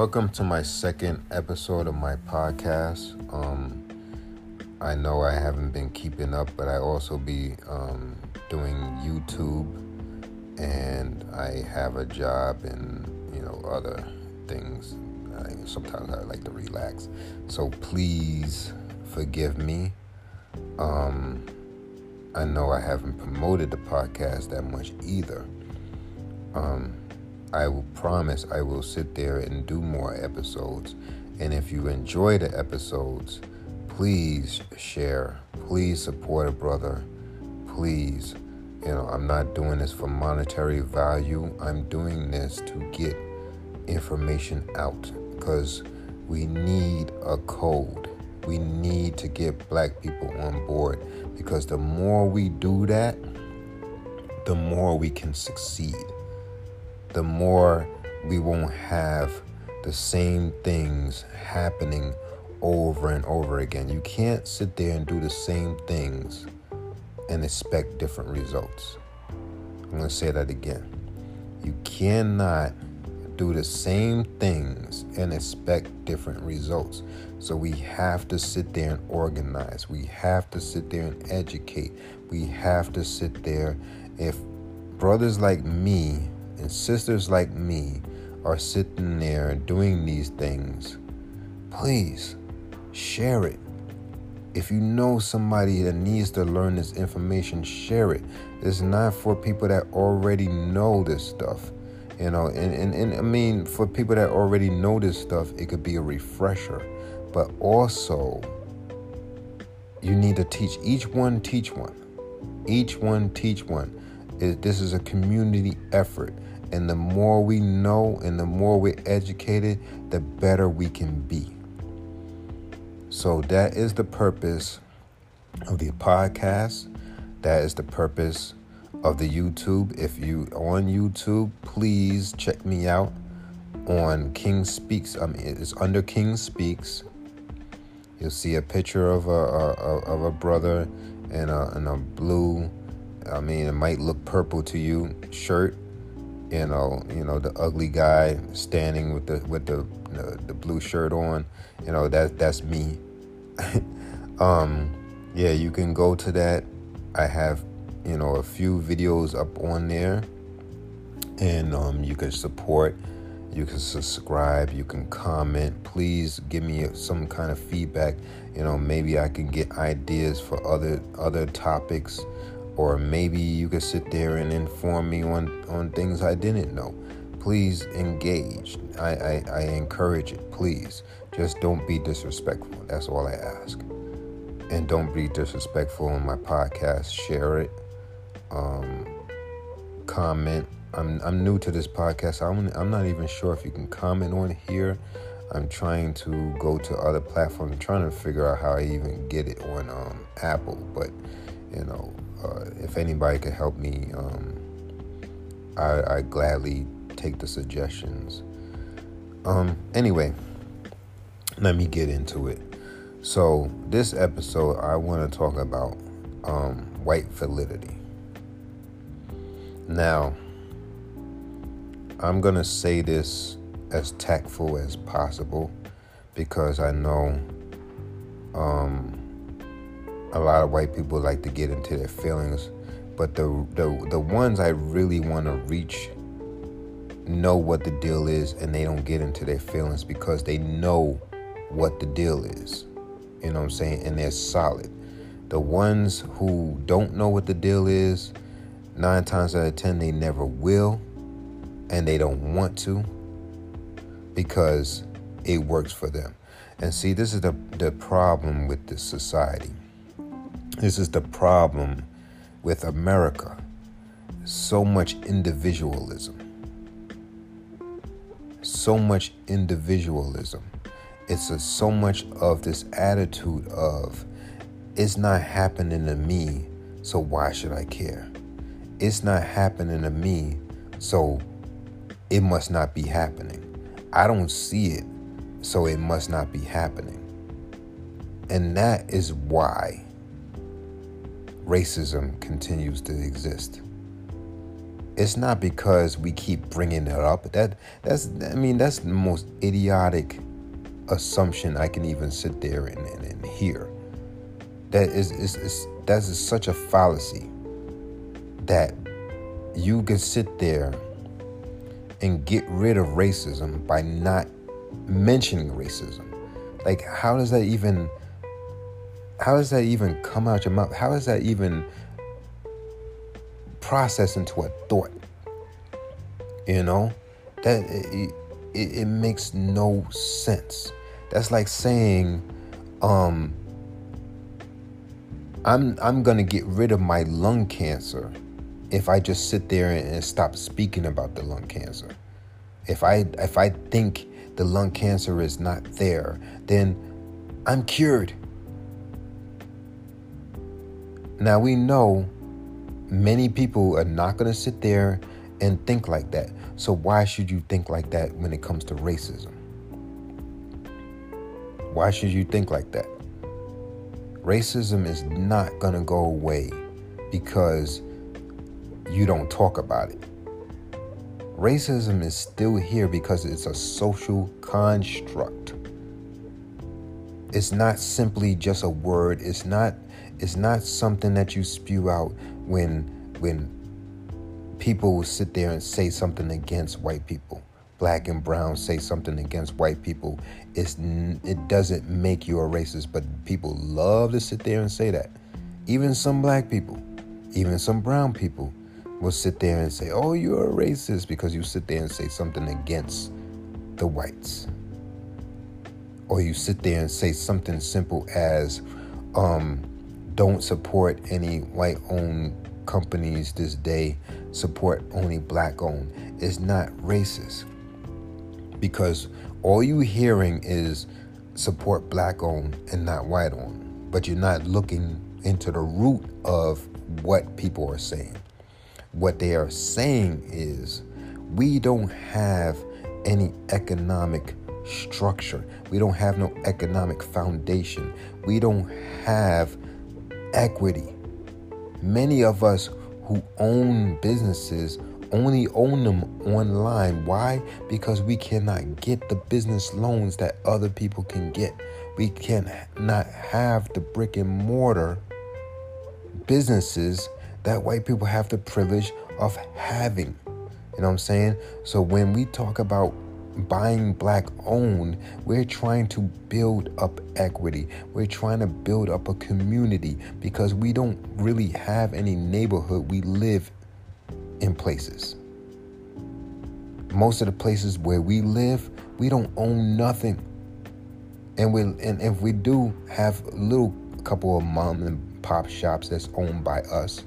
welcome to my second episode of my podcast. Um, I know I haven't been keeping up, but I also be um, doing YouTube, and I have a job and you know other things. I, sometimes I like to relax, so please forgive me. Um, I know I haven't promoted the podcast that much either. Um, I will promise I will sit there and do more episodes. And if you enjoy the episodes, please share. Please support a brother. Please. You know, I'm not doing this for monetary value. I'm doing this to get information out because we need a code. We need to get black people on board because the more we do that, the more we can succeed the more we won't have the same things happening over and over again. You can't sit there and do the same things and expect different results. I'm going to say that again. You cannot do the same things and expect different results. So we have to sit there and organize. We have to sit there and educate. We have to sit there. If brothers like me and sisters like me are sitting there doing these things, please share it. If you know somebody that needs to learn this information, share it. It's not for people that already know this stuff. You know, and, and, and I mean, for people that already know this stuff, it could be a refresher. But also, you need to teach each one, teach one. Each one, teach one. This is a community effort. And the more we know and the more we're educated, the better we can be. So that is the purpose of the podcast. That is the purpose of the YouTube. If you on YouTube, please check me out on King Speaks. I mean, it's under King Speaks. You'll see a picture of a, a, of a brother in a, in a blue. I mean, it might look purple to you shirt you know, you know the ugly guy standing with the with the the, the blue shirt on, you know that that's me. um, yeah, you can go to that. I have you know a few videos up on there, and um, you can support. You can subscribe. You can comment. Please give me some kind of feedback. You know, maybe I can get ideas for other other topics or maybe you could sit there and inform me on, on things I didn't know. Please engage. I, I, I encourage it. Please. Just don't be disrespectful. That's all I ask. And don't be disrespectful on my podcast. Share it. Um, comment. I'm, I'm new to this podcast. I'm, I'm not even sure if you can comment on here. I'm trying to go to other platforms. I'm trying to figure out how I even get it on um, Apple. But, you know, uh, if anybody could help me, um, I, I, gladly take the suggestions. Um, anyway, let me get into it. So, this episode, I want to talk about um, white validity. Now, I'm going to say this as tactful as possible because I know um, a lot of white people like to get into their feelings, but the the the ones I really want to reach know what the deal is and they don't get into their feelings because they know what the deal is. You know what I'm saying? And they're solid. The ones who don't know what the deal is, nine times out of ten, they never will and they don't want to because it works for them. And see, this is the, the problem with this society. This is the problem with America. So much individualism. So much individualism. It's a, so much of this attitude of, it's not happening to me, so why should I care? It's not happening to me, so it must not be happening. I don't see it, so it must not be happening. And that is why racism continues to exist. it's not because we keep bringing it up. That that's I mean that's the most idiotic assumption I can even sit there and, and, and hear. That is is, is that is such a fallacy that you can sit there and get rid of racism by not mentioning racism. Like how does that even how does that even come out your mouth? How does that even process into a thought? You know, that it, it, it makes no sense. That's like saying, um, I'm I'm gonna get rid of my lung cancer if I just sit there and stop speaking about the lung cancer. If I if I think the lung cancer is not there, then I'm cured. Now we know many people are not going to sit there and think like that. So why should you think like that when it comes to racism? Why should you think like that? Racism is not going to go away because you don't talk about it. Racism is still here because it's a social construct. It's not simply just a word. It's not it's not something that you spew out when when people will sit there and say something against white people. Black and brown say something against white people. It's it doesn't make you a racist, but people love to sit there and say that. Even some black people, even some brown people will sit there and say, "Oh, you're a racist" because you sit there and say something against the whites. Or you sit there and say something simple as um, don't support any white owned companies this day, support only black owned. It's not racist. Because all you hearing is support black owned and not white owned. But you're not looking into the root of what people are saying. What they are saying is we don't have any economic structure. We don't have no economic foundation. We don't have equity. Many of us who own businesses only own them online. Why? Because we cannot get the business loans that other people can get. We cannot have the brick and mortar businesses that white people have the privilege of having. You know what I'm saying? So when we talk about buying black owned, we're trying to build up equity. We're trying to build up a community because we don't really have any neighborhood. We live in places. Most of the places where we live, we don't own nothing. And we and if we do have a little couple of mom and pop shops that's owned by us,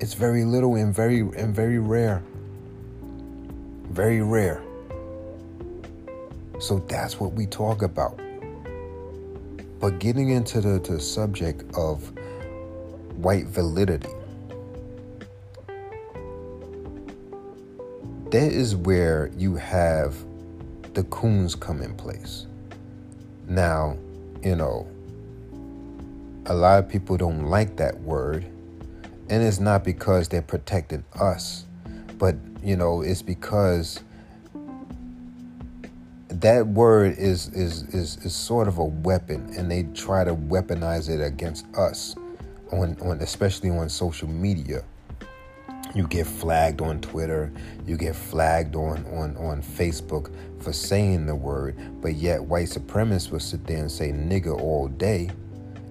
it's very little and very and very rare. Very rare. So that's what we talk about. But getting into the, the subject of white validity, that is where you have the coons come in place. Now, you know, a lot of people don't like that word, and it's not because they're protecting us, but you know, it's because that word is, is is is sort of a weapon, and they try to weaponize it against us, on on especially on social media. You get flagged on Twitter, you get flagged on on on Facebook for saying the word, but yet white supremacists will sit there and say nigger all day,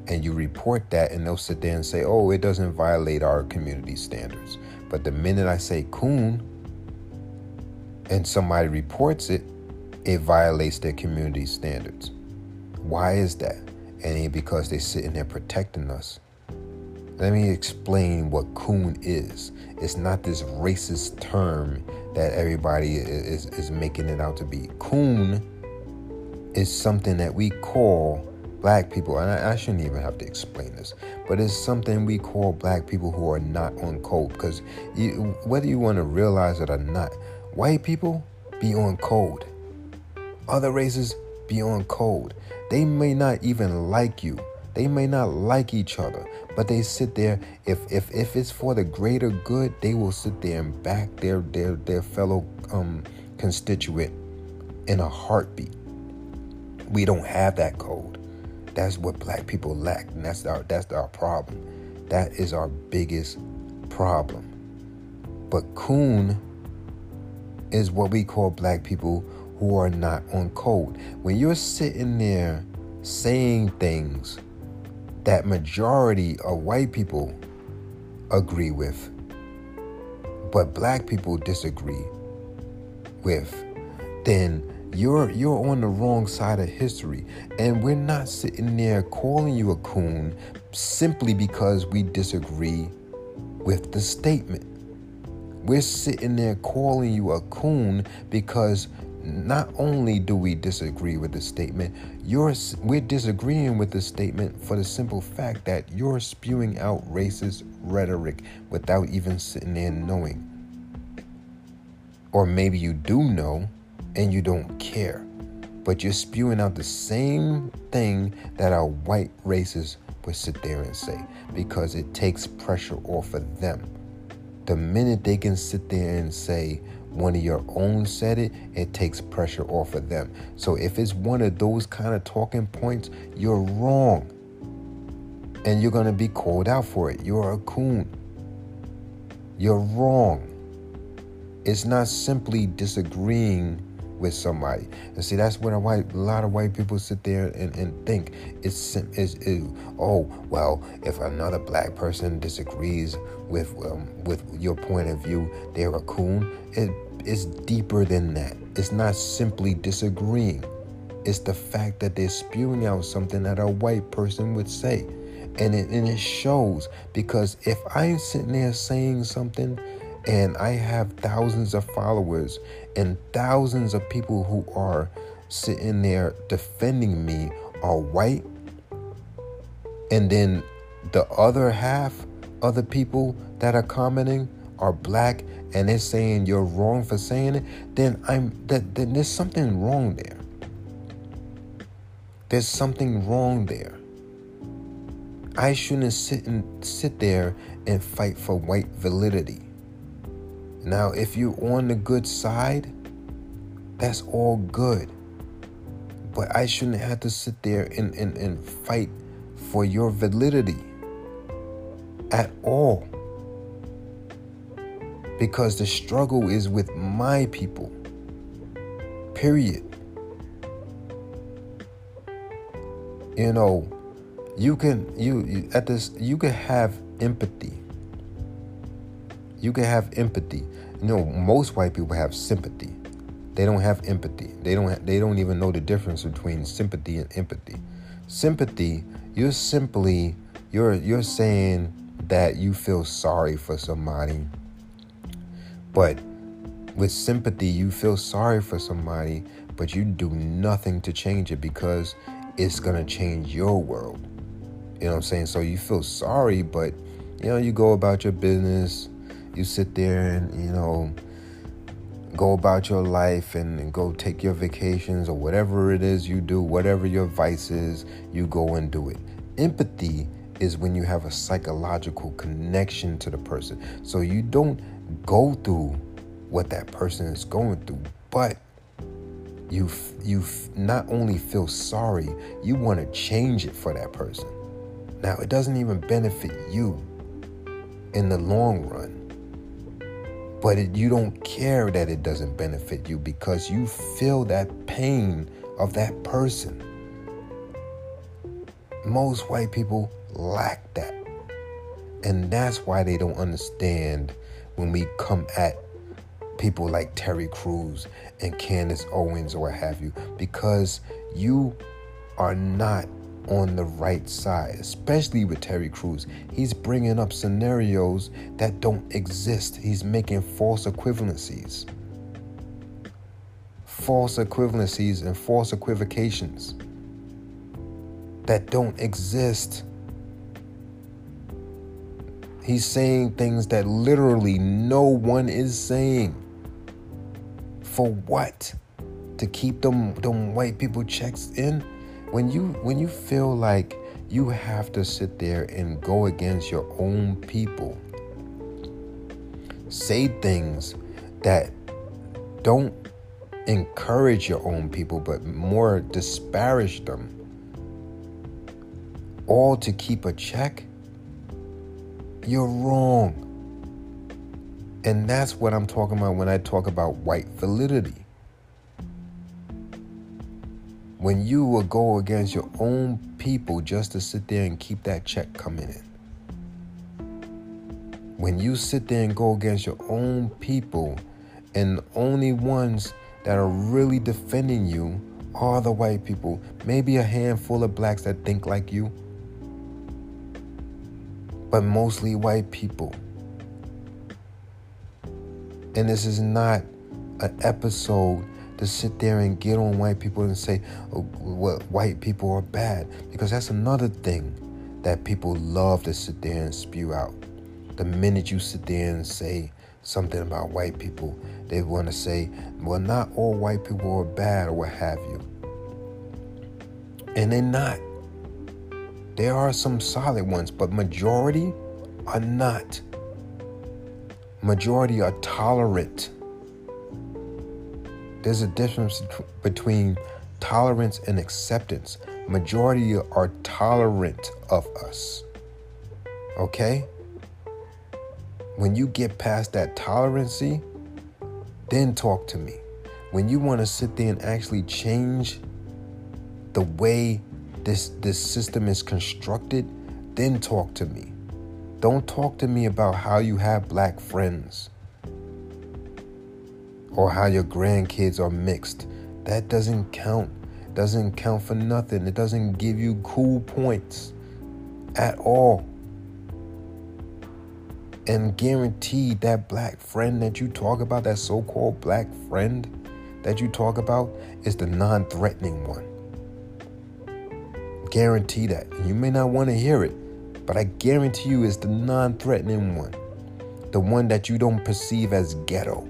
and you report that, and they'll sit there and say, oh, it doesn't violate our community standards. But the minute I say coon, and somebody reports it, it violates their community standards. Why is that? And because they're sitting there protecting us. Let me explain what coon is. It's not this racist term that everybody is, is making it out to be. Coon is something that we call black people, and I, I, shouldn't even have to explain this, but it's something we call black people who are not on code. Because whether you want to realize it or not, white people be on code. Other races be on code. They may not even like you, They may not like each other, but they sit there. If if if it's for the greater good, they will sit there and back their their their fellow um, constituent in a heartbeat. We don't have that code. That's what black people lack, and that's our that's our problem. That is our biggest problem. But coon is what we call black people who are not on code. When you're sitting there saying things that majority of white people agree with, but black people disagree with, then you're you're on the wrong side of history. And we're not sitting there calling you a coon simply because we disagree with the statement. We're sitting there calling you a coon because not only do we disagree with the statement, you're we're disagreeing with the statement for the simple fact that you're spewing out racist rhetoric without even sitting there knowing. Or maybe you do know and you don't care, but you're spewing out the same thing that our white racists would sit there and say because it takes pressure off of them. The minute they can sit there and say, one of your own said it, it takes pressure off of them. So if it's one of those kind of talking points, you're wrong. And you're going to be called out for it. You're a coon. You're wrong. It's not simply disagreeing with somebody. And see, that's what a white, a lot of white people sit there and, and think. It's, it's, it, oh, well, if another black person disagrees with um, with your point of view, they're a coon. It, it's deeper than that. It's not simply disagreeing. It's the fact that they're spewing out something that a white person would say. And it, and it shows because if I'm sitting there saying something and I have thousands of followers and thousands of people who are sitting there defending me are white, and then the other half of the people that are commenting are black and they're saying you're wrong for saying it, then I'm that then there's something wrong there. There's something wrong there. I shouldn't sit and sit there and fight for white validity. Now, if you're on the good side, that's all good. But I shouldn't have to sit there and, and, and fight for your validity at all. Because the struggle is with my people. Period. You know, you can you, you at this you can have empathy you can have empathy. You know, most white people have sympathy. They don't have empathy. They don't. Have, they don't even know the difference between sympathy and empathy. Sympathy, you're simply you're you're saying that you feel sorry for somebody, but with sympathy, you feel sorry for somebody, but you do nothing to change it because it's gonna change your world. You know what I'm saying? So you feel sorry, but you know you go about your business you sit there and you know go about your life and, and, go take your vacations or whatever it is you do whatever your vice is you go and do it empathy is when you have a psychological connection to the person so you don't go through what that person is going through but you you not only feel sorry you want to change it for that person now it doesn't even benefit you in the long run but it, you don't care that it doesn't benefit you because you feel that pain of that person. Most white people lack that. And that's why they don't understand when we come at people like Terry Crews and Candace Owens or what have you, because you are not on the right side, especially with Terry Crews. He's bringing up scenarios that don't exist, he's making false equivalencies. False equivalencies and false equivocations that don't exist. He's saying things that literally no one is saying. For what? To keep them, them white people checks in? when you when you feel like you have to sit there and go against your own people. Say things that don't encourage your own people, but more disparage them. All to keep a check? You're wrong. And that's what I'm talking about when I talk about white validity. When you will go against your own people just to sit there and keep that check coming in. When you sit there and go against your own people, and the only ones that are really defending you are the white people, maybe a handful of blacks that think like you, but mostly white people. And this is not an episode to sit there and get on white people and say oh, what white people are bad because that's another thing that people love to sit there and spew out. The minute you sit there and say something about white people, they want to say, well, not all white people are bad or what have you. And they're not. There are some solid ones, but majority are not. Majority are tolerant. There's a difference between tolerance and acceptance. Majority are tolerant of us. Okay? When you get past that tolerancy, then talk to me. When you want to sit there and actually change the way this this system is constructed, then talk to me. Don't talk to me about how you have black friends or how your grandkids are mixed. That doesn't count. Doesn't count for nothing. It doesn't give you cool points at all and guaranteed that black friend that you talk about, that so called black friend that you talk about, is the non threatening one. Guarantee that. You may not want to hear it, but I guarantee you it's the non threatening one. The one that you don't perceive as ghetto.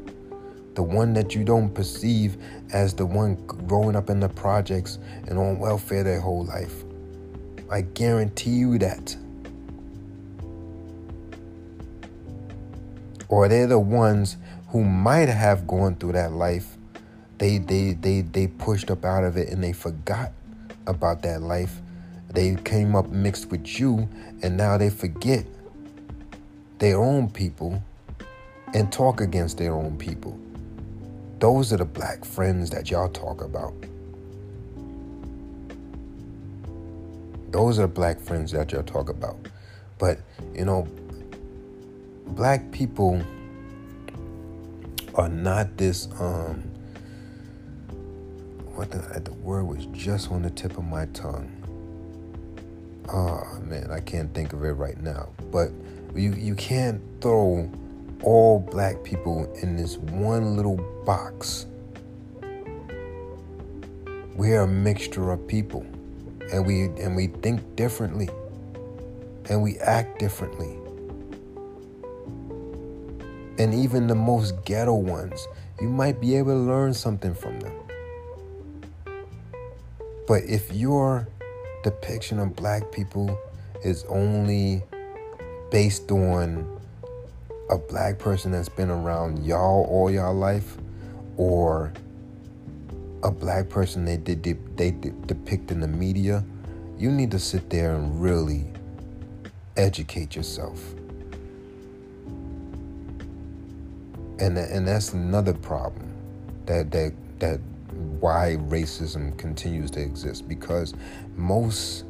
The one that you don't perceive as the one growing up in the projects and on welfare their whole life. I guarantee you that. or they're the ones who might have gone through that life they they they they pushed up out of it and they forgot about that life they came up mixed with you and now they forget their own people and talk against their own people. Those are the black friends that y'all talk about. Those are black friends that y'all talk about. But you know black people are not this um what the, the word was just on the tip of my tongue oh man i can't think of it right now. But you you can't throw all black people in this one little box. We're a mixture of people and we and we think differently and we act differently. And even the most ghetto ones, you might be able to learn something from them. But if your depiction of black people is only based on a black person that's been around y'all all y'all life, or a black person they did they, they depict in the media, you need to sit there and really educate yourself. and and that's another problem that that that why racism continues to exist because most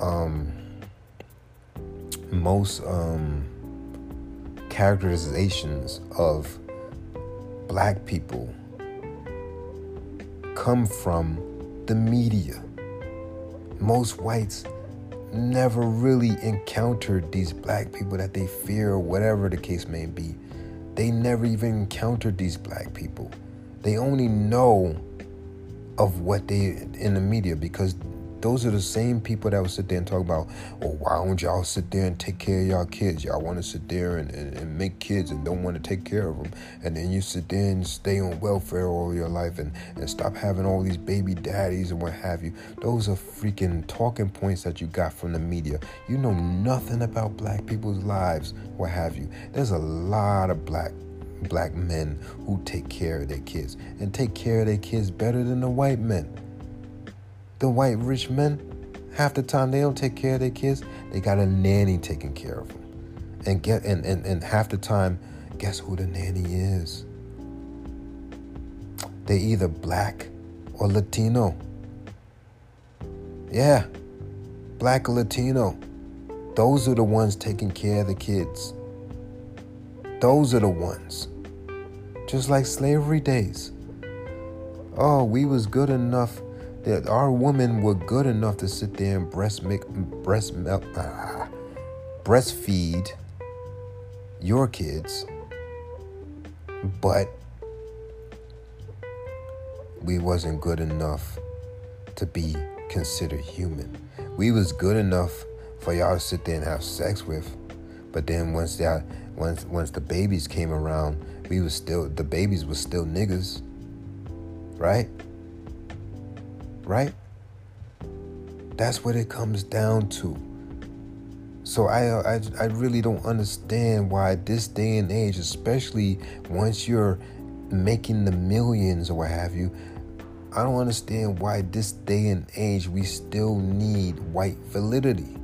um most um characterizations of black people come from the media most whites never really encountered these black people that they fear or whatever the case may be they never even encountered these black people. They only know of what they in the media because those are the same people that would sit there and talk about, well, why don't y'all sit there and take care of y'all kids? Y'all want to sit there and, and, and, make kids and don't want to take care of them. And then you sit there and stay on welfare all your life and, and stop having all these baby daddies and what have you. Those are freaking talking points that you got from the media. You know nothing about black people's lives, what have you. There's a lot of black black men who take care of their kids and take care of their kids better than the white men. The white rich men, half the time they don't take care of their kids. They got a nanny taking care of them. And get and, and, and half the time, guess who the nanny is? They either black or Latino. Yeah, black or Latino. Those are the ones taking care of the kids. Those are the ones just like slavery days. Oh, we was good enough that our women were good enough to sit there and breast milk, breast milk, ah, breastfeed your kids, but we wasn't good enough to be considered human. We was good enough for y'all to sit there and have sex with, but then once that once once the babies came around, we was still the babies was still niggas. Right? Right? That's what it comes down to. So I, I I really don't understand why this day and age, especially once you're making the millions or what have you, I don't understand why this day and age we still need white validity.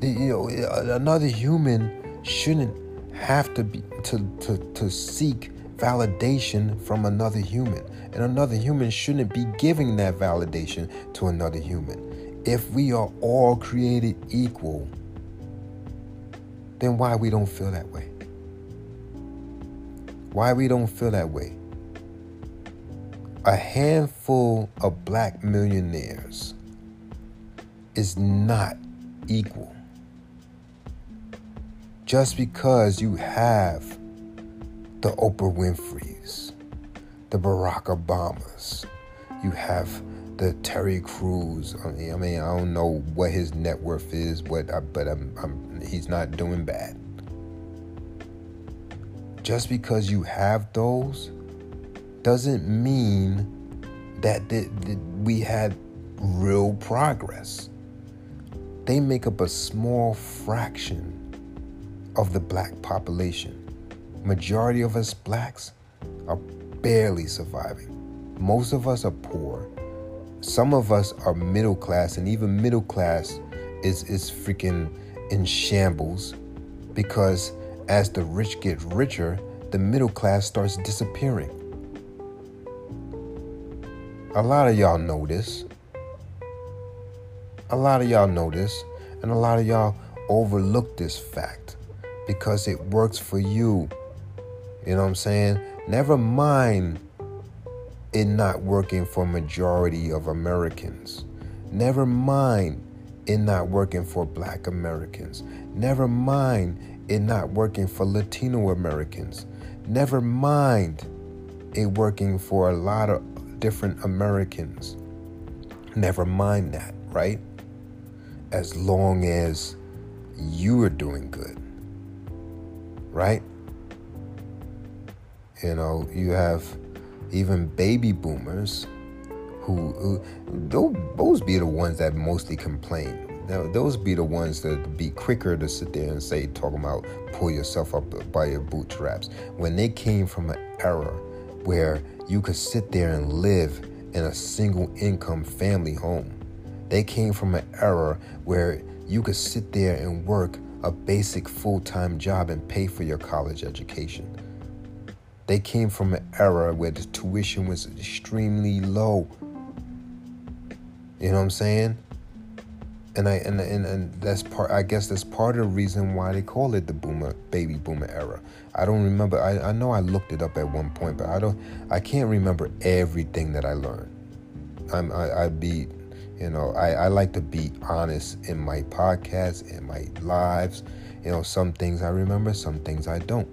You know, another human shouldn't have to be to, to, to seek validation from another human. And another human shouldn't be giving that validation to another human. If we are all created equal, then why we don't feel that way? Why we don't feel that way? A handful of black millionaires is not equal just because you have the Oprah Winfrey's, the Barack Obamas, you have the Terry Crews. I mean, I, mean, I don't know what his net worth is, but I, but I'm, I'm, he's not doing bad. Just because you have those doesn't mean that, that, that we had real progress. They make up a small fraction of the black population. Majority of us blacks are barely surviving. Most of us are poor. Some of us are middle class, and even middle class is, is freaking in shambles because as the rich get richer, the middle class starts disappearing. A lot of y'all know this. A lot of y'all know this, and a lot of y'all overlook this fact because it works for you. You know what I'm saying? Never mind it not working for majority of Americans. Never mind it not working for black Americans. Never mind it not working for Latino Americans. Never mind it working for a lot of different Americans. Never mind that, right? As long as you are doing good right? You know, you have even baby boomers who, who those be the ones that mostly complain. Now, those be the ones that be quicker to sit there and say, talking about pull yourself up by your bootstraps. When they came from an era where you could sit there and live in a single income family home. They came from an era where you could sit there and work a basic full time job and pay for your college education. They came from an era where the tuition was extremely low. You know what I'm saying? And I and, and and that's part I guess that's part of the reason why they call it the boomer baby boomer era. I don't remember I, I know I looked it up at one point, but I don't I can't remember everything that I learned. I'm I, I'd be you know, I, I like to be honest in my podcasts, in my lives. You know, some things I remember, some things I don't.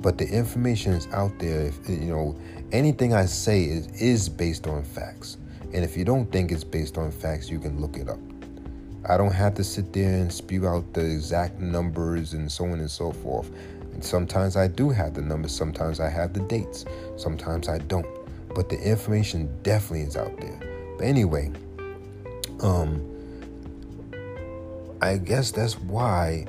But the information is out there. If, you know, anything I say is, is based on facts. And if you don't think it's based on facts, you can look it up. I don't have to sit there and spew out the exact numbers and so on and so forth. And sometimes I do have the numbers, sometimes I have the dates, sometimes I don't. But the information definitely is out there. But anyway, um, I guess that's why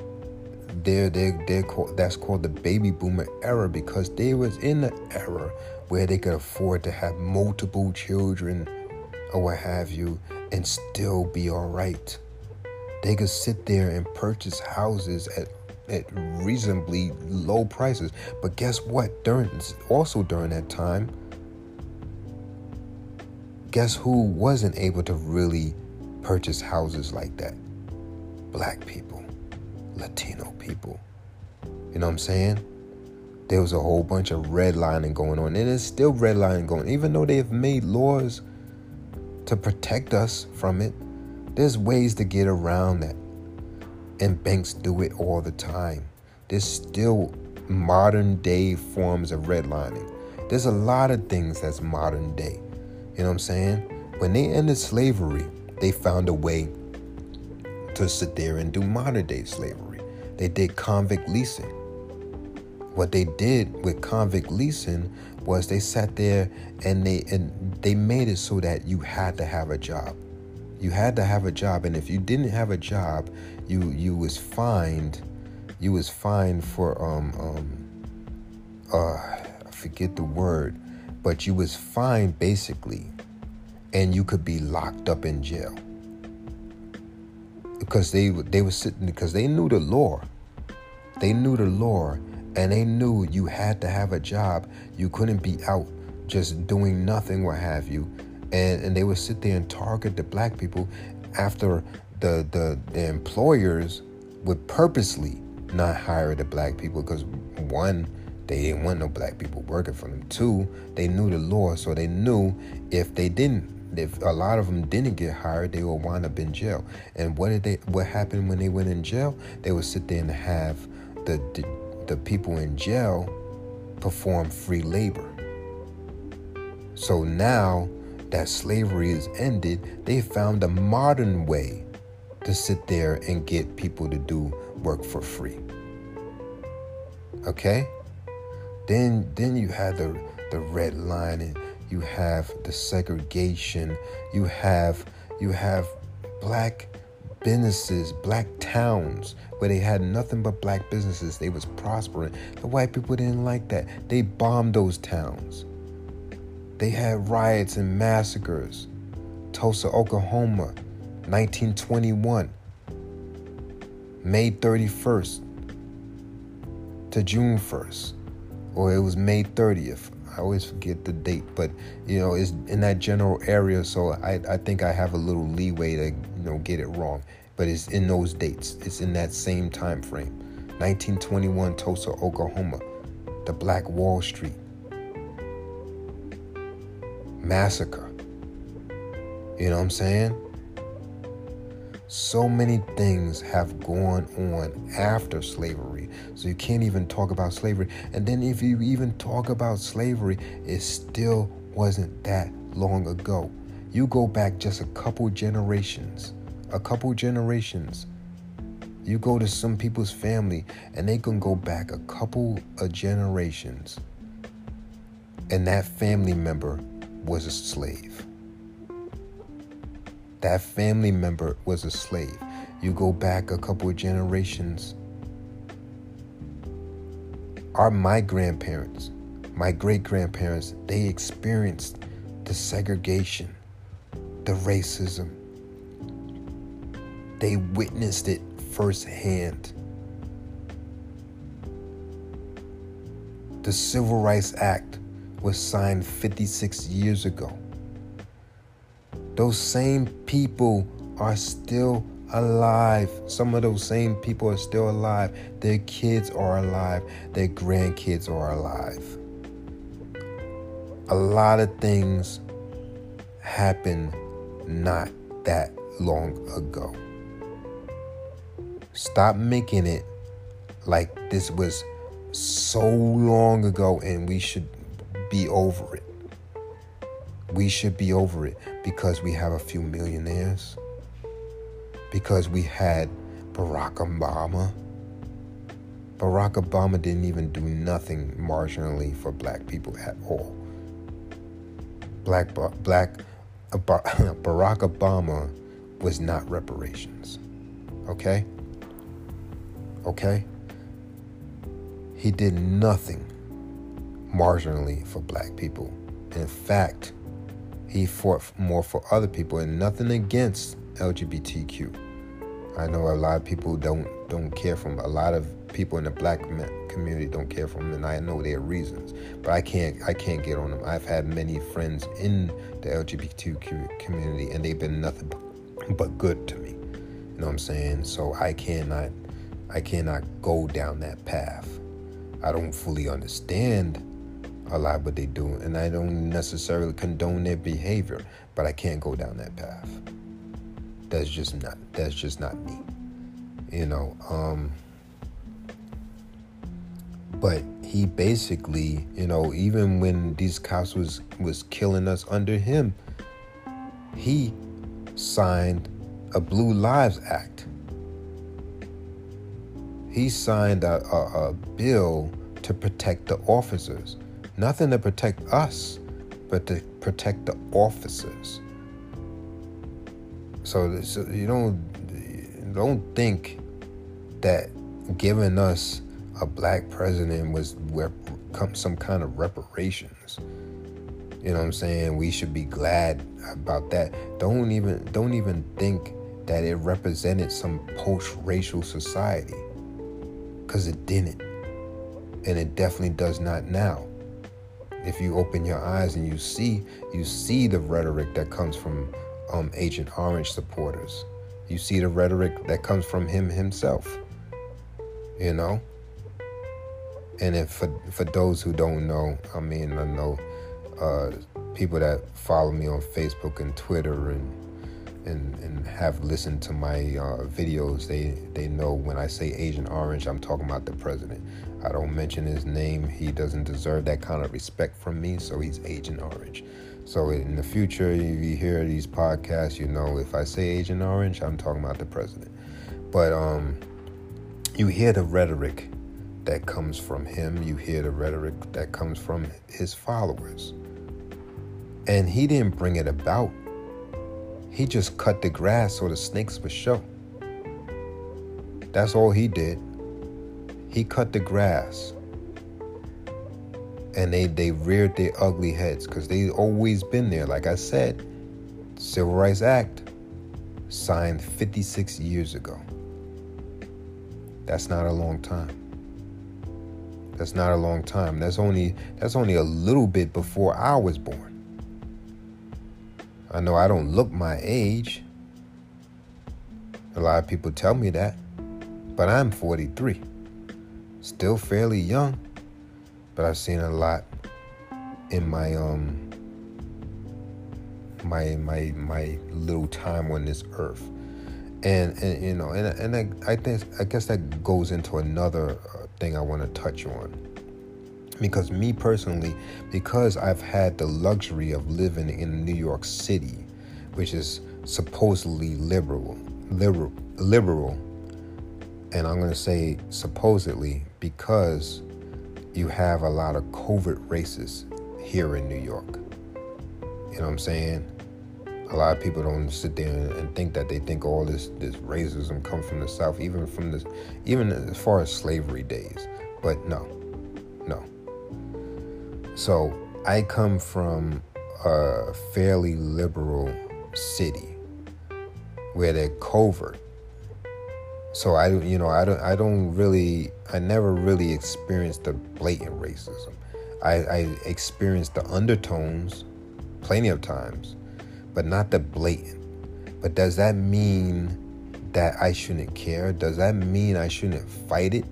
they're they they're called that's called the baby boomer era because they was in the era where they could afford to have multiple children or what have you and still be all right. They could sit there and purchase houses at at reasonably low prices. But guess what? During also during that time, guess who wasn't able to really purchase houses like that? Black people, Latino people. You know what I'm saying? There was a whole bunch of redlining going on, and it's still redlining going. Even though they've made laws to protect us from it, there's ways to get around that. And banks do it all the time. There's still modern day forms of redlining. There's a lot of things that's modern day. You know what I'm saying? When they ended slavery, they found a way to sit there and do modern day slavery. They did convict leasing. What they did with convict leasing was they sat there and they and they made it so that you had to have a job. You had to have a job, and if you didn't have a job, you you was fined. You was fined for um um uh I forget the word, but you was fined basically, and you could be locked up in jail because they they were sitting because they knew the law. They knew the law, and they knew you had to have a job. You couldn't be out just doing nothing, what have you. And and they would sit there and target the black people after the the, the employers would purposely not hire the black people because one they didn't want no black people working for them. Two, they knew the law, so they knew if they didn't if a lot of them didn't get hired, they would wind up in jail. And what did they? What happened when they went in jail? They would sit there and have the the, the people in jail perform free labor. So now that slavery is ended, they found a modern way to sit there and get people to do work for free. Okay? Then then you had the the red line you have the segregation, you have you have black businesses, black towns where they had nothing but black businesses. They was prospering. The white people didn't like that. They bombed those towns. They had riots and massacres. Tulsa, Oklahoma, 1921. May 31st to June 1st. Or it was May 30th. I always forget the date, but you know, it's in that general area, so I, I think I have a little leeway to you know get it wrong. But it's in those dates. It's in that same time frame. 1921 Tulsa, Oklahoma. The Black Wall Street massacre. You know what I'm saying? So many things have gone on after slavery. So you can't even talk about slavery. And then if you even talk about slavery, it still wasn't that long ago. You go back just a couple generations, a couple generations. You go to some people's family and they can go back a couple of generations. And that family member was a slave that family member was a slave. You go back a couple of generations. Our my grandparents, my great grandparents, they experienced the segregation, the racism. They witnessed it firsthand. The Civil Rights Act was signed 56 years ago. Those same people are still alive. Some of those same people are still alive. Their kids are alive. Their grandkids are alive. A lot of things happened not that long ago. Stop making it like this was so long ago and we should be over it. We should be over it because we have a few millionaires? Because we had Barack Obama? Barack Obama didn't even do nothing marginally for black people at all. Black black Barack Obama was not reparations. Okay? Okay? He did nothing marginally for black people. In fact, he fought more for other people and nothing against LGBTQ. I know a lot of people don't don't care from a lot of people in the black community don't care for him, and I know their reasons. But I can't I can't get on them. I've had many friends in the LGBTQ community, and they've been nothing but good to me. You know what I'm saying? So I cannot I cannot go down that path. I don't fully understand a lot what they do, and I don't necessarily condone their behavior, but I can't go down that path. That's just not that's just not me. You know, um but he basically, you know, even when these cops was was killing us under him, he signed a Blue Lives Act. He signed a, a, a bill to protect the officers. Nothing to protect us, but to protect the officers. So, so you don't don't think that giving us a black president was some kind of reparations. You know what I'm saying? We should be glad about that. Don't even don't even think that it represented some post-racial society cuz it didn't. And it definitely does not now. If you open your eyes and you see you see the rhetoric that comes from um, Agent Orange supporters. You see the rhetoric that comes from him himself. You know? and if for for those who don't know, I mean, I know uh, people that follow me on Facebook and Twitter and and and have listened to my uh, videos. They they know when I say Agent Orange, I'm talking about the president. I don't mention his name. He doesn't deserve that kind of respect from me, so he's Agent Orange. So in the future, if you hear these podcasts, you know if I say Agent Orange, I'm talking about the president. But um, you hear the rhetoric that comes from him, you hear the rhetoric that comes from his followers. And he didn't bring it about. He just cut the grass so the snakes would show. That's all he did. He cut the grass. And they, they reared their ugly heads because they always been there. Like I said, Civil Rights Act signed 56 years ago. That's not a long time. That's not a long time. That's only that's only a little bit before I was born. I know I don't look my age. A lot of people tell me that. But I'm 43. Still fairly young, but I've seen a lot in my um my my my little time on this earth. And, and you know, and and I, I think I guess that goes into another uh, thing I want to touch on. Because me personally, because I've had the luxury of living in New York City, which is supposedly liberal, liberal, liberal, and I'm going to say supposedly because you have a lot of covert races here in New York. You know what I'm saying? a lot of people don't sit there and think that they think all this this racism comes from the South, even from this, even as far as slavery days. But no. So I come from a fairly liberal city where they're covert. So I, you know, I don't, I don't really, I never really experienced the blatant racism. I, I experienced the undertones plenty of times but not the blatant. But does that mean that I shouldn't care? Does that mean I shouldn't fight it?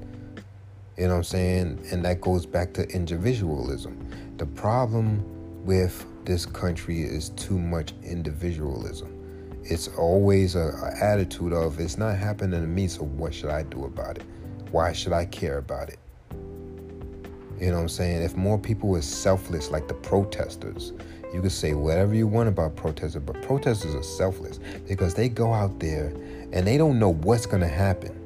You know what I'm saying? And that goes back to individualism. The problem with this country is too much individualism. It's always a, a attitude of it's not happening to me, so what should I do about it? Why should I care about it? You know what I'm saying? If more people were selfless like the protesters, You could say whatever you want about protesters, but protesters are selfless because they go out there and they don't know what's going to happen.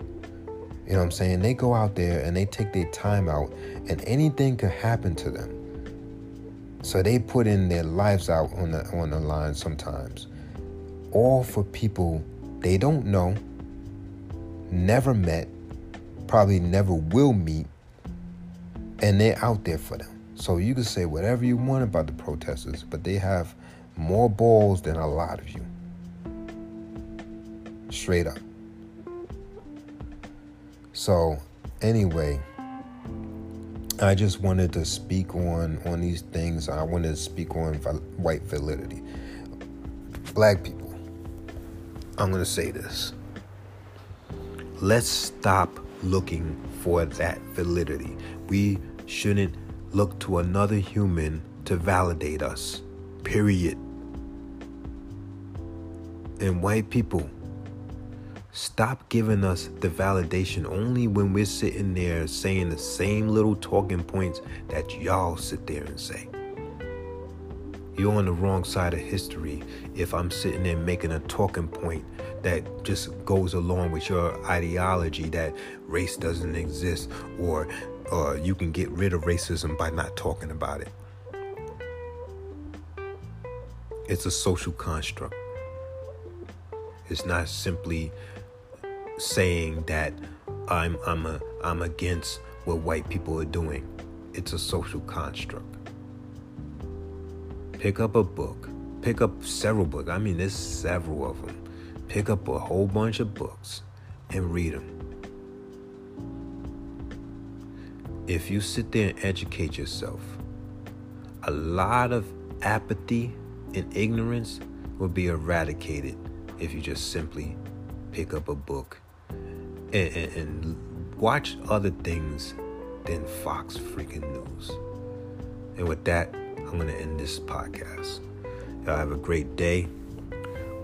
You know what I'm saying? They go out there and they take their time out, and anything could happen to them. So they put in their lives out on the on the line sometimes, all for people they don't know, never met, probably never will meet, and they're out there for them. So you can say whatever you want about the protesters, but they have more balls than a lot of you. Straight up. So, anyway, I just wanted to speak on on these things. I wanted to speak on white validity. Black people. I'm going to say this. Let's stop looking for that validity. We shouldn't look to another human to validate us. Period. And white people, stop giving us the validation only when we're sitting there saying the same little talking points that y'all sit there and say. You're on the wrong side of history if I'm sitting there making a talking point that just goes along with your ideology that race doesn't exist or uh, you can get rid of racism by not talking about it. It's a social construct. It's not simply saying that I'm I'm a I'm against what white people are doing. It's a social construct. Pick up a book. Pick up several books. I mean, there's several of them. Pick up a whole bunch of books and read them. if you sit there and educate yourself, a lot of apathy and ignorance will be eradicated if you just simply pick up a book and, and, and watch other things than Fox freaking News. And with that, I'm going to end this podcast. Y'all have a great day.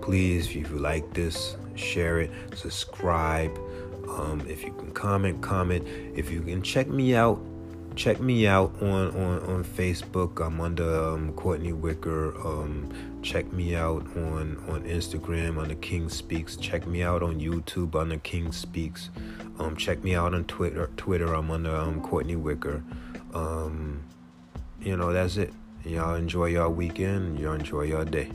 Please, if you like this, share it, subscribe. Um, if you can comment, comment. If you can check me out, check me out on on, on Facebook. I'm under um, Courtney Wicker. Um, check me out on on Instagram under King Speaks. Check me out on YouTube under King Speaks. Um, check me out on Twitter. Twitter, I'm under um, Courtney Wicker. Um, you know that's it. Y'all enjoy y'all weekend. Y'all enjoy y'all day.